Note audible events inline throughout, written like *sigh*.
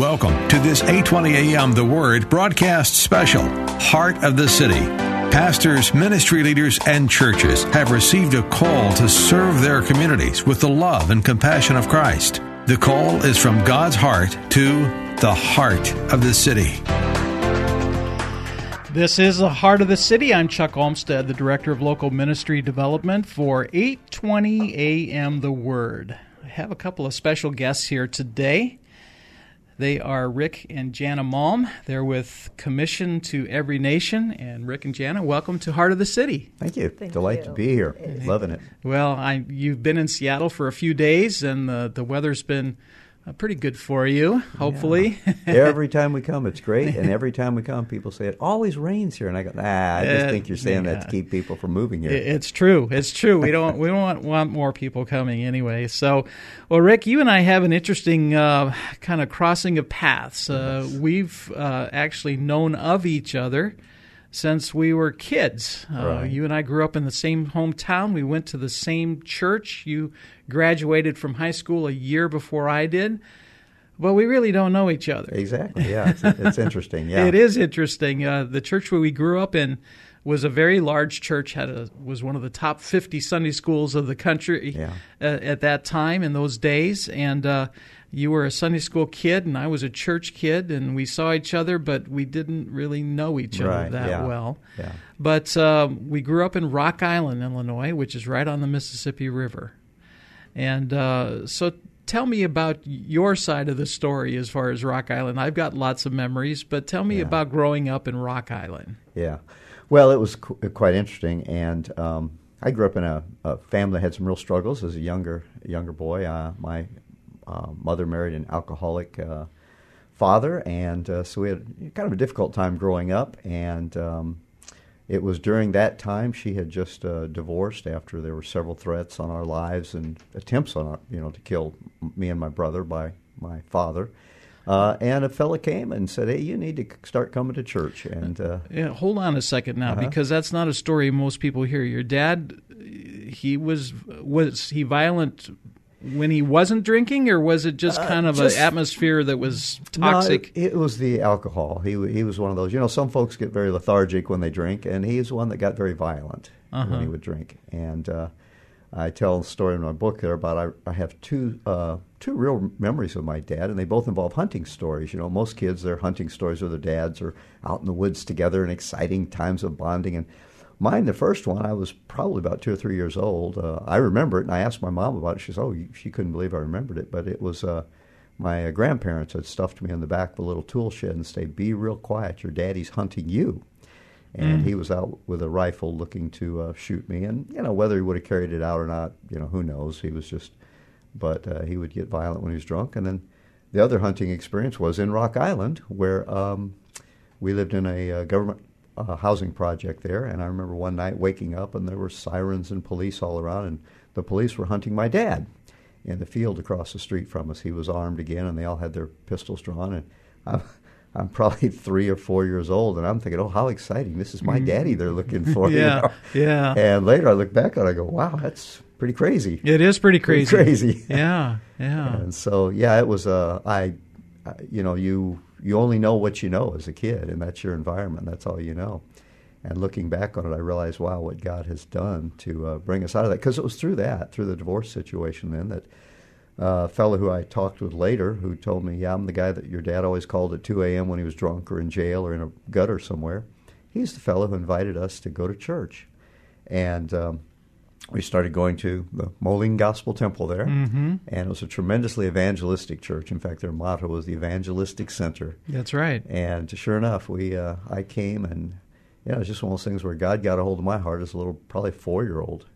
Welcome to this 820 AM The Word broadcast special, Heart of the City. Pastors, ministry leaders, and churches have received a call to serve their communities with the love and compassion of Christ. The call is from God's heart to the heart of the city. This is the Heart of the City. I'm Chuck Olmstead, the Director of Local Ministry Development for 820 AM The Word. I have a couple of special guests here today. They are Rick and Jana Malm. They're with Commission to Every Nation. And Rick and Jana, welcome to Heart of the City. Thank you. Thank Delight you. to be here. Loving it. Well, I, you've been in Seattle for a few days, and the, the weather's been uh, pretty good for you, hopefully. every time we come, it's great. And every time we come, people say, it always rains here. And I go, nah, I just Uh, think you're saying that to keep people from moving here. It- It's true. It's true. We don't we don't want, want more people coming anyway. So, well, Rick, you and I have an interesting uh, kind of crossing of paths. Uh, We've uh, actually known of each other since we were kids. Uh, You and I grew up in the same hometown. We went to the same church. You graduated from high school a year before I did. But we really don't know each other. exactly. Yeah. It's, it's *laughs* interesting. Yeah. It is interesting. Uh, the church where we grew up in was a very large church. had a, was one of the top fifty Sunday schools of the country Yeah. uh, at that time in those days. And uh, you were a Sunday school kid, and I was a church kid, and we saw each other, but we didn't really know each other Right, that yeah. well. Yeah. But um, we grew up in Rock Island, Illinois, which is right on the Mississippi River. And uh, so tell me about your side of the story as far as Rock Island. I've got lots of memories, but tell me Yeah. about growing up in Rock Island. Yeah. Well, it was qu- quite interesting, and um, I grew up in a, a family that had some real struggles as a younger younger boy. Uh, my uh, mother married an alcoholic uh, father, and uh, so we had kind of a difficult time growing up. And um, it was during that time she had just uh, divorced after there were several threats on our lives and attempts on our, you know to kill me and my brother by my father. Uh, and a fella came and said, "Hey, you need to start coming to church." And uh, Yeah, hold on a second now, Uh-huh. because that's not a story most people hear. Your dad, he was was he violent when he wasn't drinking, or was it just Uh, kind of just- an atmosphere that was No, toxic? it, it was the alcohol. He he was one of those. You know, some folks get very lethargic when they drink, and he's one that got very violent Uh-huh. when he would drink. And uh, I tell a story in my book there about I, I have two uh, two real memories of my dad, and they both involve hunting stories. You know, most kids their hunting stories with their dads are out in the woods together and exciting times of bonding. And mine, the first one, I was probably about two or three years old. Uh, I remember it, and I asked my mom about it. She said, "Oh, she couldn't believe I remembered it," but it was. Uh, my uh, grandparents had stuffed me in the back of a little tool shed and said, "Be real quiet. Your daddy's hunting you." And he was out with a rifle looking to uh, shoot me. And you know whether he would have carried it out or not, you know who knows. He was just, but uh, he would get violent when he was drunk. And then the other hunting experience was in Rock Island, where um, we lived in a uh, government uh, housing project there. And I remember one night waking up and there were sirens and police all around, and the police were hunting my dad in the field across the street from us. He was armed again, and they all had their pistols drawn. And I'm, *laughs* I'm probably *laughs* three or four years old, and I'm thinking, oh, how exciting! This is my daddy they're looking for. *laughs* you Yeah, know? yeah. And later I look back it, I go, wow, that's pretty crazy. It is pretty Pretty crazy. crazy. Yeah, yeah. And so, yeah, it was. Uh, I, I- you know, you you only know what you know as a kid, and that's your environment. That's all you know. And looking back on it, I realized, wow, what God has done to uh, bring us out of that. Because it was through that, through the divorce situation, then that uh, fellow who I talked with later, who told me, yeah, I'm the guy that your dad always called at 2 a.m. when he was drunk or in jail or in a gutter somewhere. He's the fellow who invited us to go to church, and um, we started going to the Moline Gospel Temple there, Mm-hmm. and it was a tremendously evangelistic church. In fact, their motto was the Evangelistic Center. That's right. And sure enough, we uh, I came and you know, it was just one of those things where God got a hold of my heart as a little, probably four year old,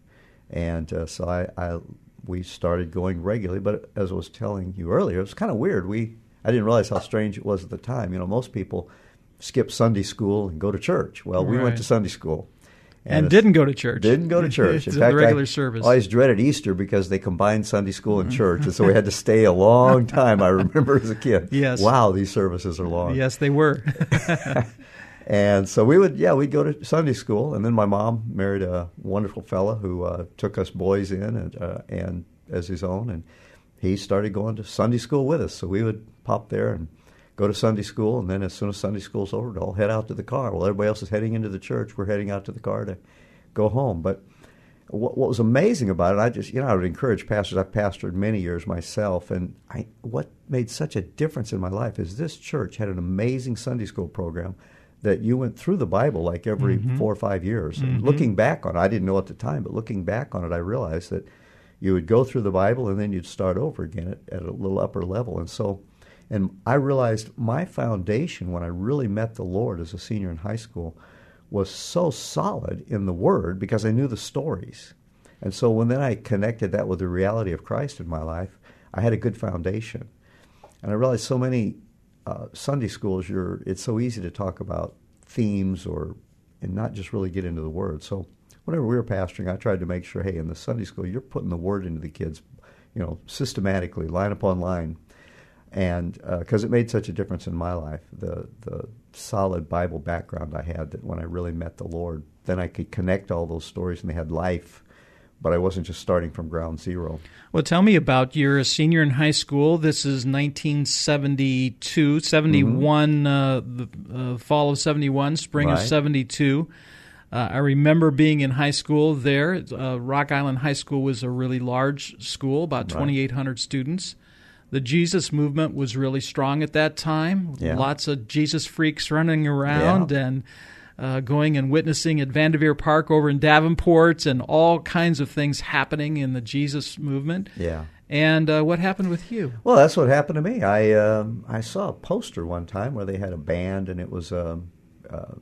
and uh, so I, I we started going regularly. But as I was telling you earlier, it was kind of weird. We I didn't realize how strange it was at the time. You know, most people skip Sunday school and go to church. Well, we Right. went to Sunday school. And, it's- didn't go to church. Didn't go to *laughs* church. In the fact, regular I service. always dreaded Easter because they combined Sunday school and church, and so we had to *laughs* stay a long time. I remember as a kid. Yes. Wow, these services are long. yes, they were. *laughs* And so we would, yeah, we'd go to Sunday school, and then my mom married a wonderful fella who uh, took us boys in and, uh, and as his own, and he started going to Sunday school with us. So we would pop there and go to Sunday school, and then as soon as Sunday school's over, all head out to the car. Well, everybody else is heading into the church. We're heading out to the car to go home. But what, what was amazing about it, I just, you know, I would encourage pastors. I've pastored many years myself, and I, what made such a difference in my life is this church had an amazing Sunday school program that you went through the Bible like every mm-hmm. four or five years. And mm-hmm. looking back on it, I didn't know at the time, but looking back on it, I realized that you would go through the Bible and then you'd start over again at, at a little upper level. And so, and I realized my foundation when I really met the Lord as a senior in high school was so solid in the Word because I knew the stories. And so when then I connected that with the reality of Christ in my life, I had a good foundation. And I realized so many uh, Sunday schools, you're, it's so easy to talk about themes or and not just really get into the Word. So whenever we were pastoring, I tried to make sure, hey, in the Sunday school, you're putting the Word into the kids, you know, systematically, line upon line and because it made such a difference in my life, the the solid Bible background I had that when I really met the Lord, then I could connect all those stories and they had life, but I wasn't just starting from ground zero. Well, tell me about you're a senior in high school. This is 1972, 71, uh, the uh, fall of 71, spring of 72. Uh, I remember being in high school there. Uh, Rock Island High School was a really large school, about 2,800 students. The Jesus movement was really strong at that time. Yeah. Lots of Jesus freaks running around Yeah. and uh, going and witnessing at Vanderveer Park over in Davenport, and all kinds of things happening in the Jesus movement. Yeah. And uh, what happened with you? Well, that's what happened to me. I um, I saw a poster one time where they had a band and it was um, uh,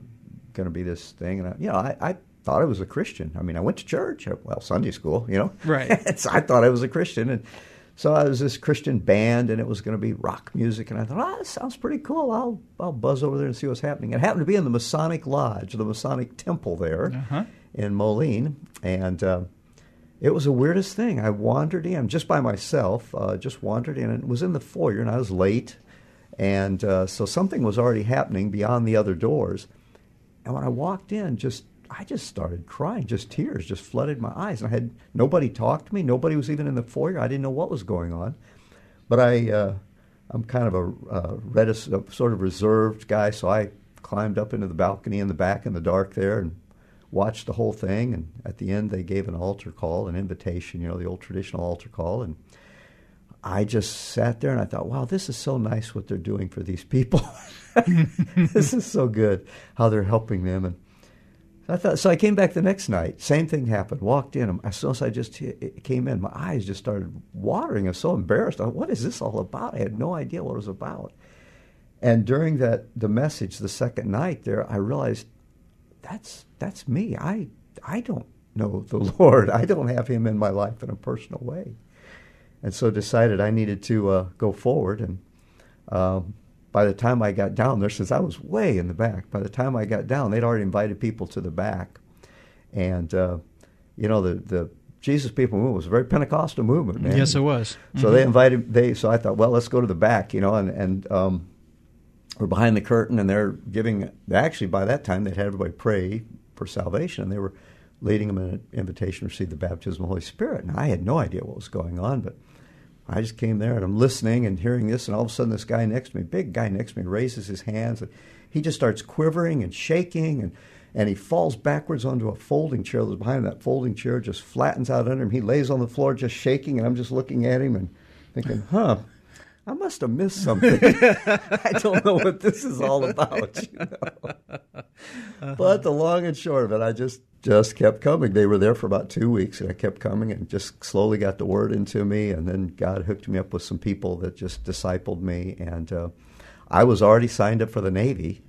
going to be this thing, and I, you know, I, I thought I was a Christian. I mean, I went to church, well, Sunday school, you know, Right. *laughs* so I thought I was a Christian, and so I was this Christian band, and it was going to be rock music, and I thought, oh, that sounds pretty cool. I'll I'll buzz over there and see what's happening. It happened to be in the Masonic Lodge, the Masonic Temple there Uh-huh. in Moline, and. Uh, it was the weirdest thing. I wandered in just by myself, uh, just wandered in, and it was in the foyer, and I was late, and uh, so something was already happening beyond the other doors. And when I walked in, just I just started crying, just tears just flooded my eyes. And I had nobody talk to me, nobody was even in the foyer. I didn't know what was going on, but I uh, I'm kind of a uh, reticent, sort of reserved guy, so I climbed up into the balcony in the back in the dark there and watched the whole thing. And at the end, they gave an altar call, an invitation, you know, the old traditional altar call. And I just sat there and I thought, wow, this is so nice what they're doing for these people. *laughs* this is so good how they're helping them. And I thought, so I came back the next night. Same thing happened. Walked in. As soon as I just came in, my eyes just started watering. I was so embarrassed. I what is this all about? I had no idea what it was about. And during that the message, the second night there, I realized that's that's me. I I don't know the *laughs* Lord. I don't have Him in my life in a personal way, and so decided I needed to uh, go forward. And um, by the time I got down there, since I was way in the back, by the time I got down, they'd already invited people to the back, and uh, you know the the Jesus People movement was a very Pentecostal movement, man. Yes, it was. So they invited they. So I thought, well, let's go to the back, you know, and and um, we're behind the curtain, and they're giving. Actually, by that time, they'd had everybody pray for salvation, and they were leading them in an invitation to receive the baptism of the Holy Spirit. And I had no idea what was going on, but I just came there and I'm listening and hearing this, and all of a sudden, this guy next to me, big guy next to me, raises his hands, and he just starts quivering and shaking, and and he falls backwards onto a folding chair that was behind him. That folding chair just flattens out under him. He lays on the floor just shaking, and I'm just looking at him and thinking, huh. I must have missed something. *laughs* I don't know what this is all about. You know? But the long and short of it, I just just kept coming. They were there for about two weeks, and I kept coming, and just slowly got the word into me. And then God hooked me up with some people that just discipled me, and uh, I was already signed up for the Navy,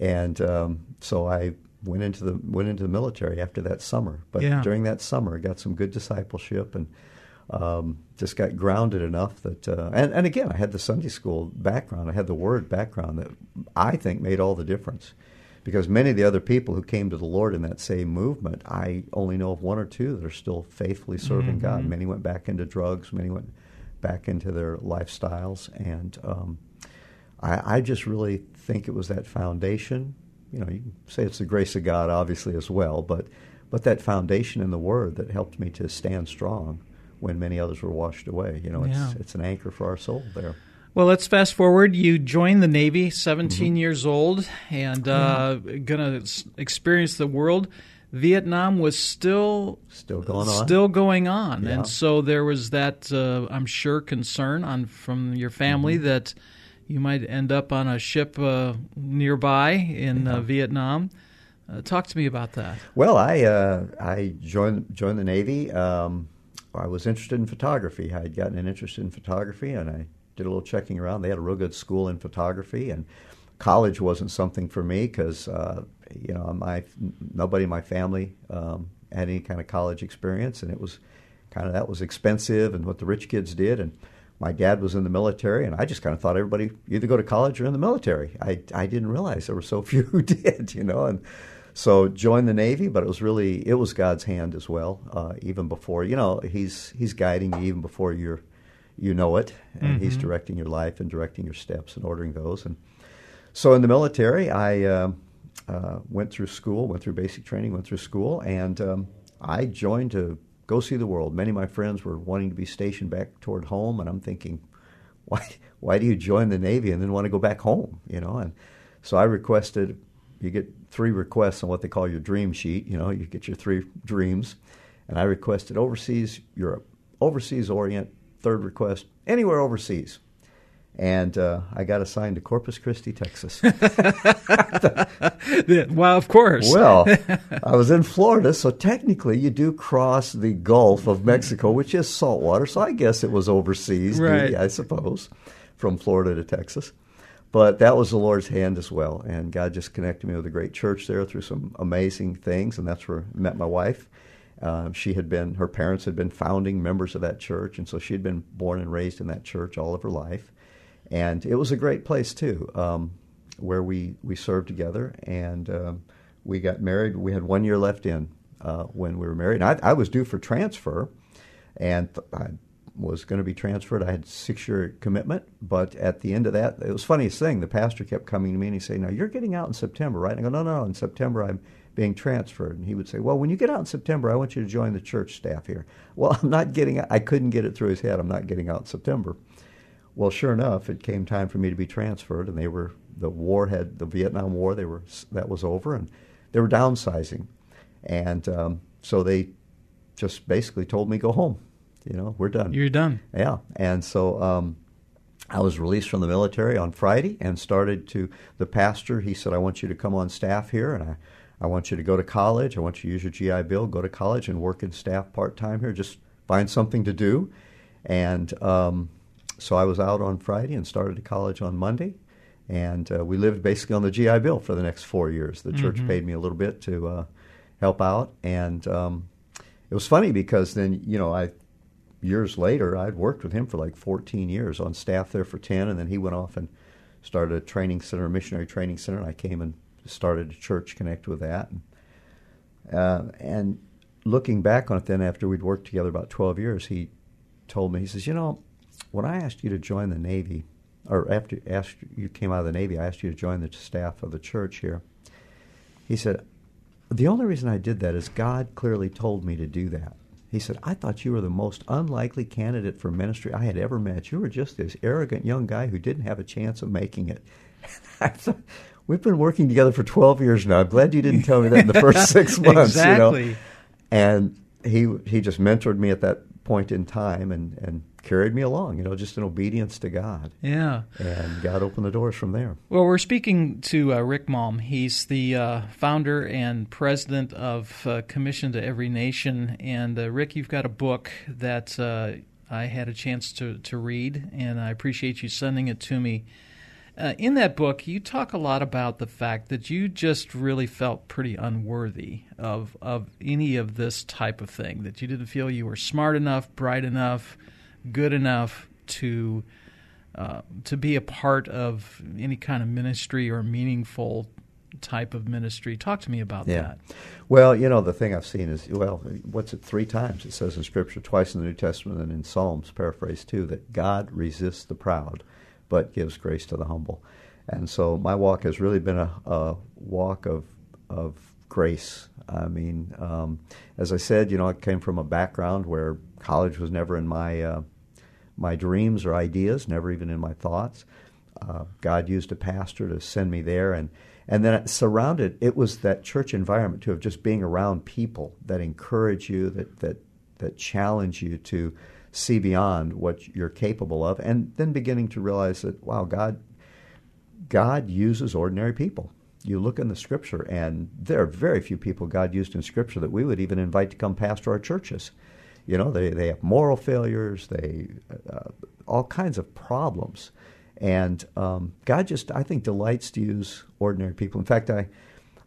and um, so I went into the went into the military after that summer. But Yeah. during that summer, I got some good discipleship and um, just got grounded enough that, uh, and, and again, I had the Sunday school background, I had the word background that I think made all the difference. Because many of the other people who came to the Lord in that same movement, I only know of one or two that are still faithfully serving mm-hmm. God. Many went back into drugs, many went back into their lifestyles, and um, I, I just really think it was that foundation. You know, you can say it's the grace of God, obviously, as well, but but that foundation in the Word that helped me to stand strong when many others were washed away. You know, it's yeah. it's an anchor for our soul there. Well, let's fast forward. You joined the Navy, 17 mm-hmm. years old, and uh, going to experience the world. Vietnam was still still going on, still going on, yeah. and so there was that uh, I'm sure concern on from your family mm-hmm. that you might end up on a ship uh, nearby in uh, yeah. Vietnam. Uh, talk to me about that. Well, I uh, I joined joined the Navy. Um, I was interested in photography. I had gotten an interest in photography, and I did a little checking around. They had a real good school in photography, and college wasn't something for me because uh, you know my nobody in my family um, had any kind of college experience, and it was kind of that was expensive and what the rich kids did, and my dad was in the military, and I just kind of thought everybody either go to college or in the military. I I didn't realize there were so *laughs* few who did, you know, and so joined the Navy, but it was really it was God's hand as well. Uh, even before you know, He's He's guiding you even before you're you know it, and mm-hmm. He's directing your life and directing your steps and ordering those. And so in the military, I uh, uh, went through school, went through basic training, went through school, and um, I joined to go see the world. Many of my friends were wanting to be stationed back toward home, and I'm thinking, why why do you join the Navy and then want to go back home? You know, and so I requested you get three requests on what they call your dream sheet. You know, you get your three dreams, and I requested overseas Europe, overseas Orient. Third request anywhere overseas, and uh, I got assigned to Corpus Christi, Texas. *laughs* well, of course. well, *laughs* I was in Florida, so technically you do cross the Gulf of Mexico, which is saltwater. So I guess it was overseas, right. I suppose, from Florida to Texas. But that was the Lord's hand as well, and God just connected me with a great church there through some amazing things, and that's where I met my wife. Uh, she had been, her parents had been founding members of that church, and so she had been born and raised in that church all of her life, and it was a great place too, um, where we we served together, and um, we got married. We had one year left in uh, when we were married. I, I, was due for transfer, and I was going to be transferred. I had six year commitment, but at the end of that, it was funniest thing. The pastor kept coming to me and he said, "Now you're getting out in September, right?" And I go, "No, no, in September I'm being transferred." And he would say, "Well, when you get out in September, I want you to join the church staff here." Well, *laughs* I'm not getting. I couldn't get it through his head. I'm not getting out in September. Well, sure enough, it came time for me to be transferred, and they were the war had the Vietnam War. They were that was over, and they were downsizing, and um, so they just basically told me go home you know, we're done. You're done. Yeah. And so um, I was released from the military on Friday and started to, the pastor, he said, I want you to come on staff here and I, I want you to go to college. I want you to use your GI Bill, go to college and work in staff part time here. Just find something to do. And um, so I was out on Friday and started to college on Monday. And uh, we lived basically on the GI Bill for the next four years. The mm-hmm. church paid me a little bit to uh, help out. And um, it was funny because then, you know, I years later, I'd worked with him for like 14 years on staff there for 10, and then he went off and started a training center, a missionary training center, and I came and started a church connect with that. And, uh, and looking back on it then, after we'd worked together about 12 years, he told me, he says, you know, when I asked you to join the Navy, or after asked you came out of the Navy, I asked you to join the staff of the church here. He said, the only reason I did that is God clearly told me to do that. He said, I thought you were the most unlikely candidate for ministry I had ever met. You were just this arrogant young guy who didn't have a chance of making it. *laughs* I thought, we've been working together for 12 years now. I'm glad you didn't tell me that in the first *laughs* six months. exactly. You know? And he, he just mentored me at that point in time and, and carried me along, you know, just in obedience to God. Yeah. And God opened the doors from there. Well, we're speaking to uh, Rick Malm. He's the uh, founder and president of uh, Commission to Every Nation. And uh, Rick, you've got a book that uh, I had a chance to, to read, and I appreciate you sending it to me. Uh, in that book, you talk a lot about the fact that you just really felt pretty unworthy of of any of this type of thing. That you didn't feel you were smart enough, bright enough, good enough to uh, to be a part of any kind of ministry or meaningful type of ministry. Talk to me about yeah. that. Well, you know, the thing I've seen is, well, what's it three times? It says in Scripture, twice in the New Testament and in Psalms, paraphrase too, that God resists the proud but gives grace to the humble. And so my walk has really been a, a walk of, of grace. I mean, um, as I said, you know, I came from a background where college was never in my, uh, my dreams or ideas, never even in my thoughts. Uh, God used a pastor to send me there, and and then surrounded it was that church environment too of just being around people that encourage you, that that that challenge you to see beyond what you're capable of, and then beginning to realize that wow, God, God uses ordinary people. You look in the Scripture, and there are very few people God used in Scripture that we would even invite to come pastor our churches. You know, they they have moral failures, they uh, all kinds of problems, and um, God just I think delights to use ordinary people. In fact, I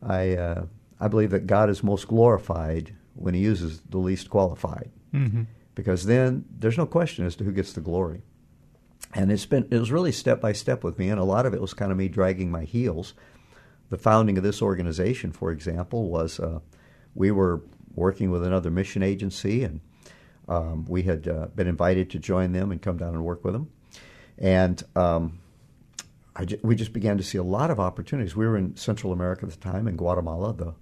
I uh, I believe that God is most glorified when He uses the least qualified. Mm-hmm because then there's no question as to who gets the glory. And it's been it was really step by step with me, and a lot of it was kind of me dragging my heels. The founding of this organization, for example, was uh, we were working with another mission agency, and um, we had uh, been invited to join them and come down and work with them. And um, we just began to see a lot of opportunities. We were in Central America at the time, in Guatemala. The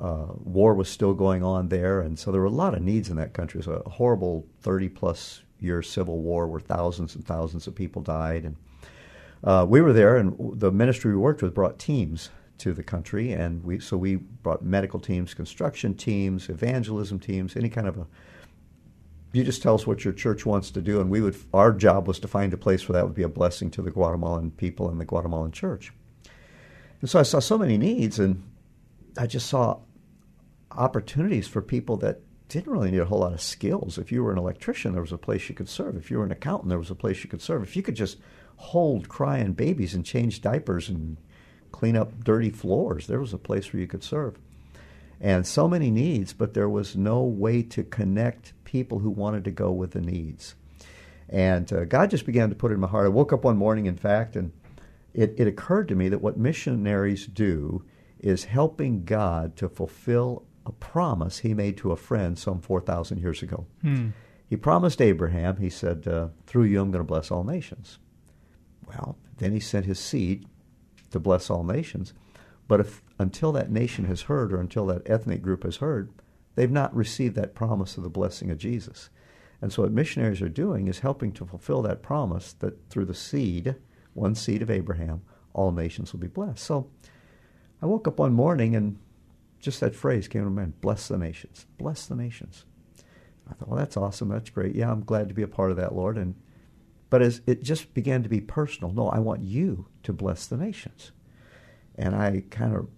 uh, war was still going on there, and so there were a lot of needs in that country. It was a horrible 30 plus year civil war where thousands and thousands of people died. And uh, we were there, and the ministry we worked with brought teams to the country, and we so we brought medical teams, construction teams, evangelism teams, any kind of a. You just tell us what your church wants to do, and we would. Our job was to find a place where that would be a blessing to the Guatemalan people and the Guatemalan church. And so I saw so many needs, and I just saw opportunities for people that didn't really need a whole lot of skills. If you were an electrician, there was a place you could serve. If you were an accountant, there was a place you could serve. If you could just hold crying babies and change diapers and clean up dirty floors, there was a place where you could serve. And so many needs, but there was no way to connect people who wanted to go with the needs. And uh, God just began to put it in my heart. I woke up one morning, in fact, and it, it occurred to me that what missionaries do is helping God to fulfill a promise he made to a friend some 4,000 years ago. Hmm. He promised Abraham, he said, uh, Through you I'm going to bless all nations. Well, then he sent his seed to bless all nations. But if until that nation has heard or until that ethnic group has heard, they've not received that promise of the blessing of Jesus. And so what missionaries are doing is helping to fulfill that promise that through the seed, one seed of Abraham, all nations will be blessed. So I woke up one morning and just that phrase came to mind bless the nations. Bless the nations. I thought, well, that's awesome. That's great. Yeah, I'm glad to be a part of that, Lord. And but as it just began to be personal, no, I want you to bless the nations. And I kind of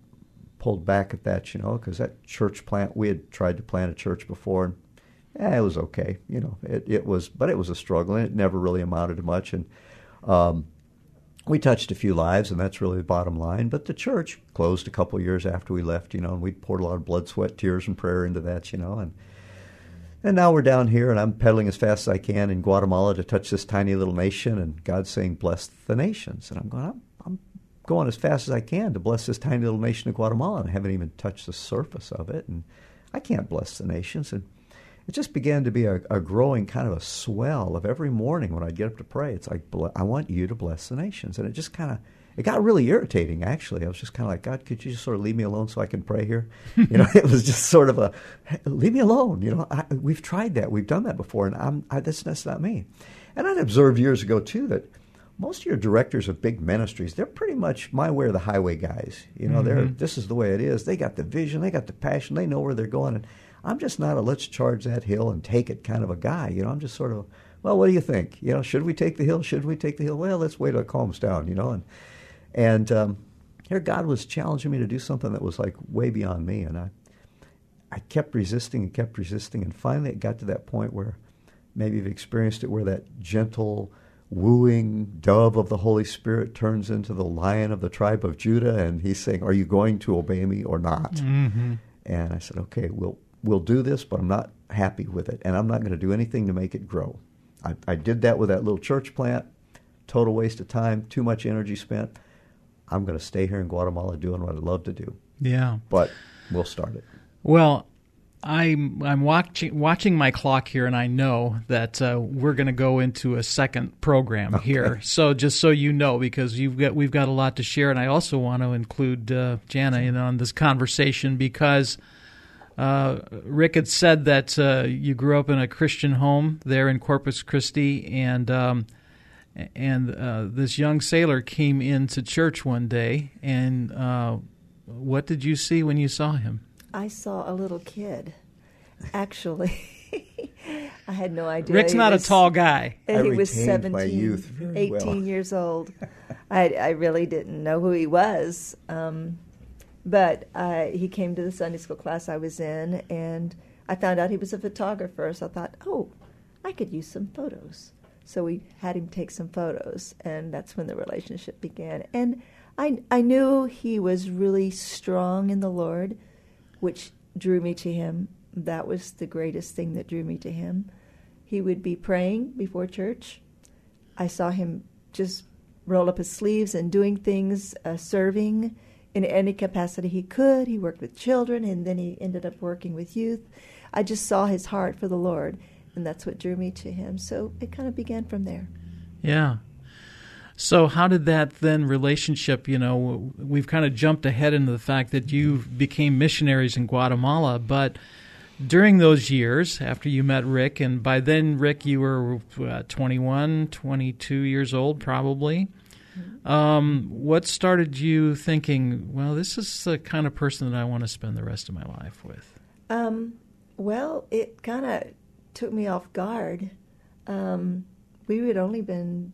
pulled back at that, you know, because that church plant, we had tried to plant a church before, and eh, it was okay, you know. It, it was, but it was a struggle, and it never really amounted to much. And um, we touched a few lives, and that's really the bottom line. But the church closed a couple years after we left, you know, and we poured a lot of blood, sweat, tears, and prayer into that, you know, and and now we're down here, and I'm pedaling as fast as I can in Guatemala to touch this tiny little nation, and God's saying, "Bless the nations," and I'm going, I'm, I'm going as fast as I can to bless this tiny little nation of Guatemala, and I haven't even touched the surface of it, and I can't bless the nations, and it just began to be a, a, growing kind of a swell of every morning when I'd get up to pray. It's like, I want you to bless the nations. And it just kind of, it got really irritating, actually. I was just kind of like, God, could you just sort of leave me alone so I can pray here? *laughs* you know, *laughs* it was just sort of a, hey, leave me alone. You know, I, we've tried that. We've done that before, and I'm, I, that's, that's not me. And I'd observed years ago, too, that most of your directors of big ministries, they're pretty much my way or the highway guys. You know, mm-hmm. they're this is the way it is. They got the vision, they got the passion, they know where they're going. And I'm just not a let's charge that hill and take it kind of a guy. You know, I'm just sort of, well, what do you think? You know, should we take the hill? Should we take the hill? Well, let's wait till it calms down. You know, and and um, here God was challenging me to do something that was like way beyond me, and I I kept resisting and kept resisting, and finally it got to that point where maybe you've experienced it, where that gentle wooing dove of the Holy Spirit turns into the lion of the tribe of Judah, and he's saying, "Are you going to obey me or not?" Mm-hmm. And I said, "Okay, we'll we'll do this, but I'm not happy with it, and I'm not going to do anything to make it grow." I, I did that with that little church plant. Total waste of time, too much energy spent. I'm going to stay here in Guatemala doing what I love to do. Yeah. But we'll start it. Well, I'm I'm watching watching my clock here, and I know that uh, we're going to go into a second program Okay. here. So just so you know, because you've got we've got a lot to share, and I also want to include uh, Jana in on this conversation because uh, Rick had said that uh, you grew up in a Christian home there in Corpus Christi, and um, and uh, this young sailor came into church one day, and uh, what did you see when you saw him? I saw a little kid. Actually, *laughs* I had no idea. Rick's he not was- a tall guy. and I he was retained 17, youth 18 well. years old. I, I really didn't know who he was. Um, but I, he came to the Sunday school class I was in, and I found out he was a photographer. So I thought, oh, I could use some photos. So we had him take some photos, and that's when the relationship began. And I, I knew he was really strong in the Lord, which drew me to him. That was the greatest thing that drew me to him. He would be praying before church. I saw him just roll up his sleeves and doing things, uh, serving in any capacity he could. He worked with children and then he ended up working with youth. I just saw his heart for the Lord, and that's what drew me to him. So it kind of began from there. Yeah. So how did that then relationship, you know, we've kind of jumped ahead into the fact that you became missionaries in Guatemala, but during those years after you met Rick and by then Rick you were uh, 21, 22 years old probably. Um, what started you thinking, well, this is the kind of person that I want to spend the rest of my life with? Um, well, it kind of took me off guard. Um, we had only been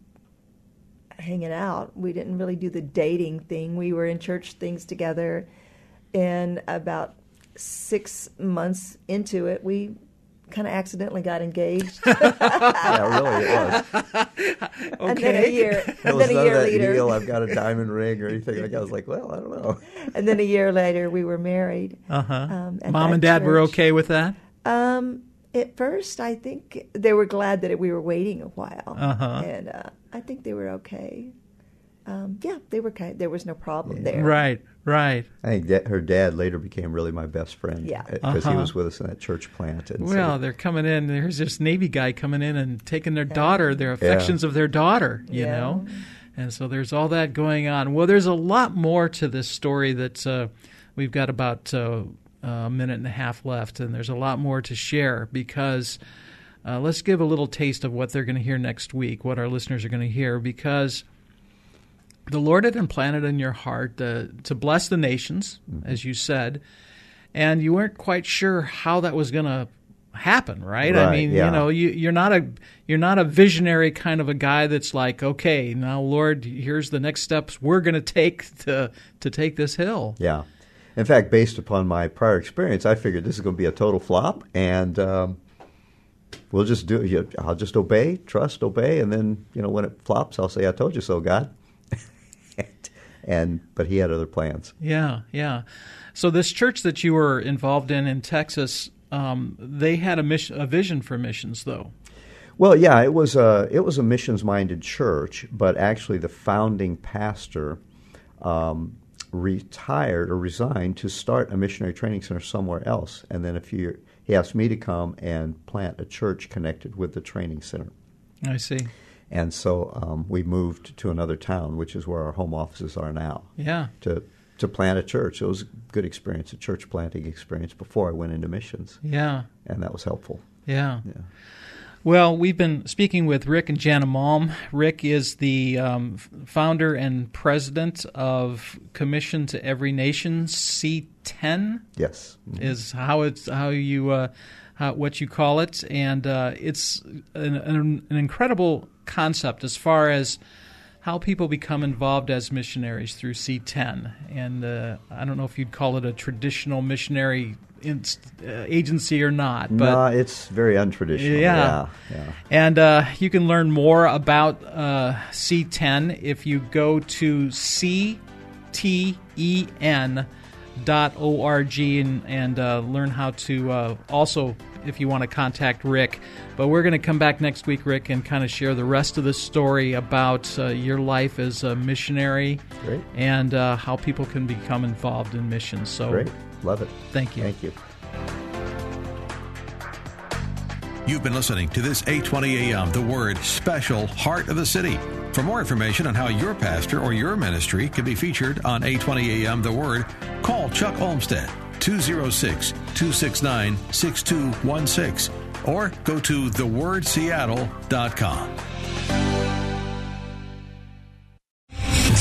hanging out. We didn't really do the dating thing. We were in church things together, and about six months into it, we kind of accidentally got engaged. *laughs* yeah, really, it was. *laughs* and then a year, It and was then a none of year that later, deal. I've got a diamond ring or anything like that. I was like, well, I don't know. *laughs* and then a year later, we were married. Uh-huh. Um, Mom and Dad were okay with that? Um, at first, I think they were glad that we were waiting a while, Uh-huh. and uh, I think they were okay. Um, yeah, they were okay. There was no problem there. Right, right. I think that her dad later became really my best friend. Yeah. Because Uh-huh. he was with us in that church plant. And so- Well, they're coming in. There's this Navy guy coming in and taking their daughter, their affections of their daughter, you Yeah. know? And so there's all that going on. Well, there's a lot more to this story that uh, we've got about uh, a minute and a half left, and there's a lot more to share because uh, let's give a little taste of what they're going to hear next week, what our listeners are going to hear, because the Lord had implanted in your heart uh, to bless the nations, as you said, and you weren't quite sure how that was going to happen, right? I mean, yeah. you know, you, you're not a you're not a visionary kind of a guy that's like, okay, now Lord, here's the next steps we're going to take to to take this hill. Yeah. In fact, based upon my prior experience, I figured this is going to be a total flop, and um, we'll just do. you- I'll just obey, trust, obey, and then you know when it flops, I'll say, "I told you so, God." And, but he had other plans. Yeah, yeah. So this church that you were involved in in Texas, um, they had a mission, a vision for missions, though. Well, yeah, it was a it was a missions minded church, but actually the founding pastor um, retired or resigned to start a missionary training center somewhere else, and then a few year, he asked me to come and plant a church connected with the training center. I see. And so um, we moved to another town, which is where our home offices are now, Yeah. to to plant a church. It was a good experience, a church planting experience before I went into missions, Yeah. and that was helpful. Yeah. Yeah. Well, we've been speaking with Rick and Jana Malm. Rick is the um, founder and president of Commission to Every Nation. CTEN Yes. is how it's how you uh, how, what you call it, and uh, it's an, an, an incredible concept as far as how people become involved as missionaries through CTEN. And uh, I don't know if you'd call it a traditional missionary inst- uh, agency or not, but no, it's very untraditional. Yeah. yeah, yeah. and uh, you can learn more about uh, CTEN if you go to cten.org and, and uh, learn how to uh, also, if you want to contact Rick. But we're going to come back next week, Rick, and kind of share the rest of the story about uh, your life as a missionary Great. and uh, how people can become involved in missions. So, Great. Love it. thank you. Thank you. You've been listening to this 820 AM The Word special Heart of the City. For more information on how your pastor or your ministry can be featured on 820 AM The Word, call Chuck Olmstead 206 269 6216 or go to thewordseattle.com.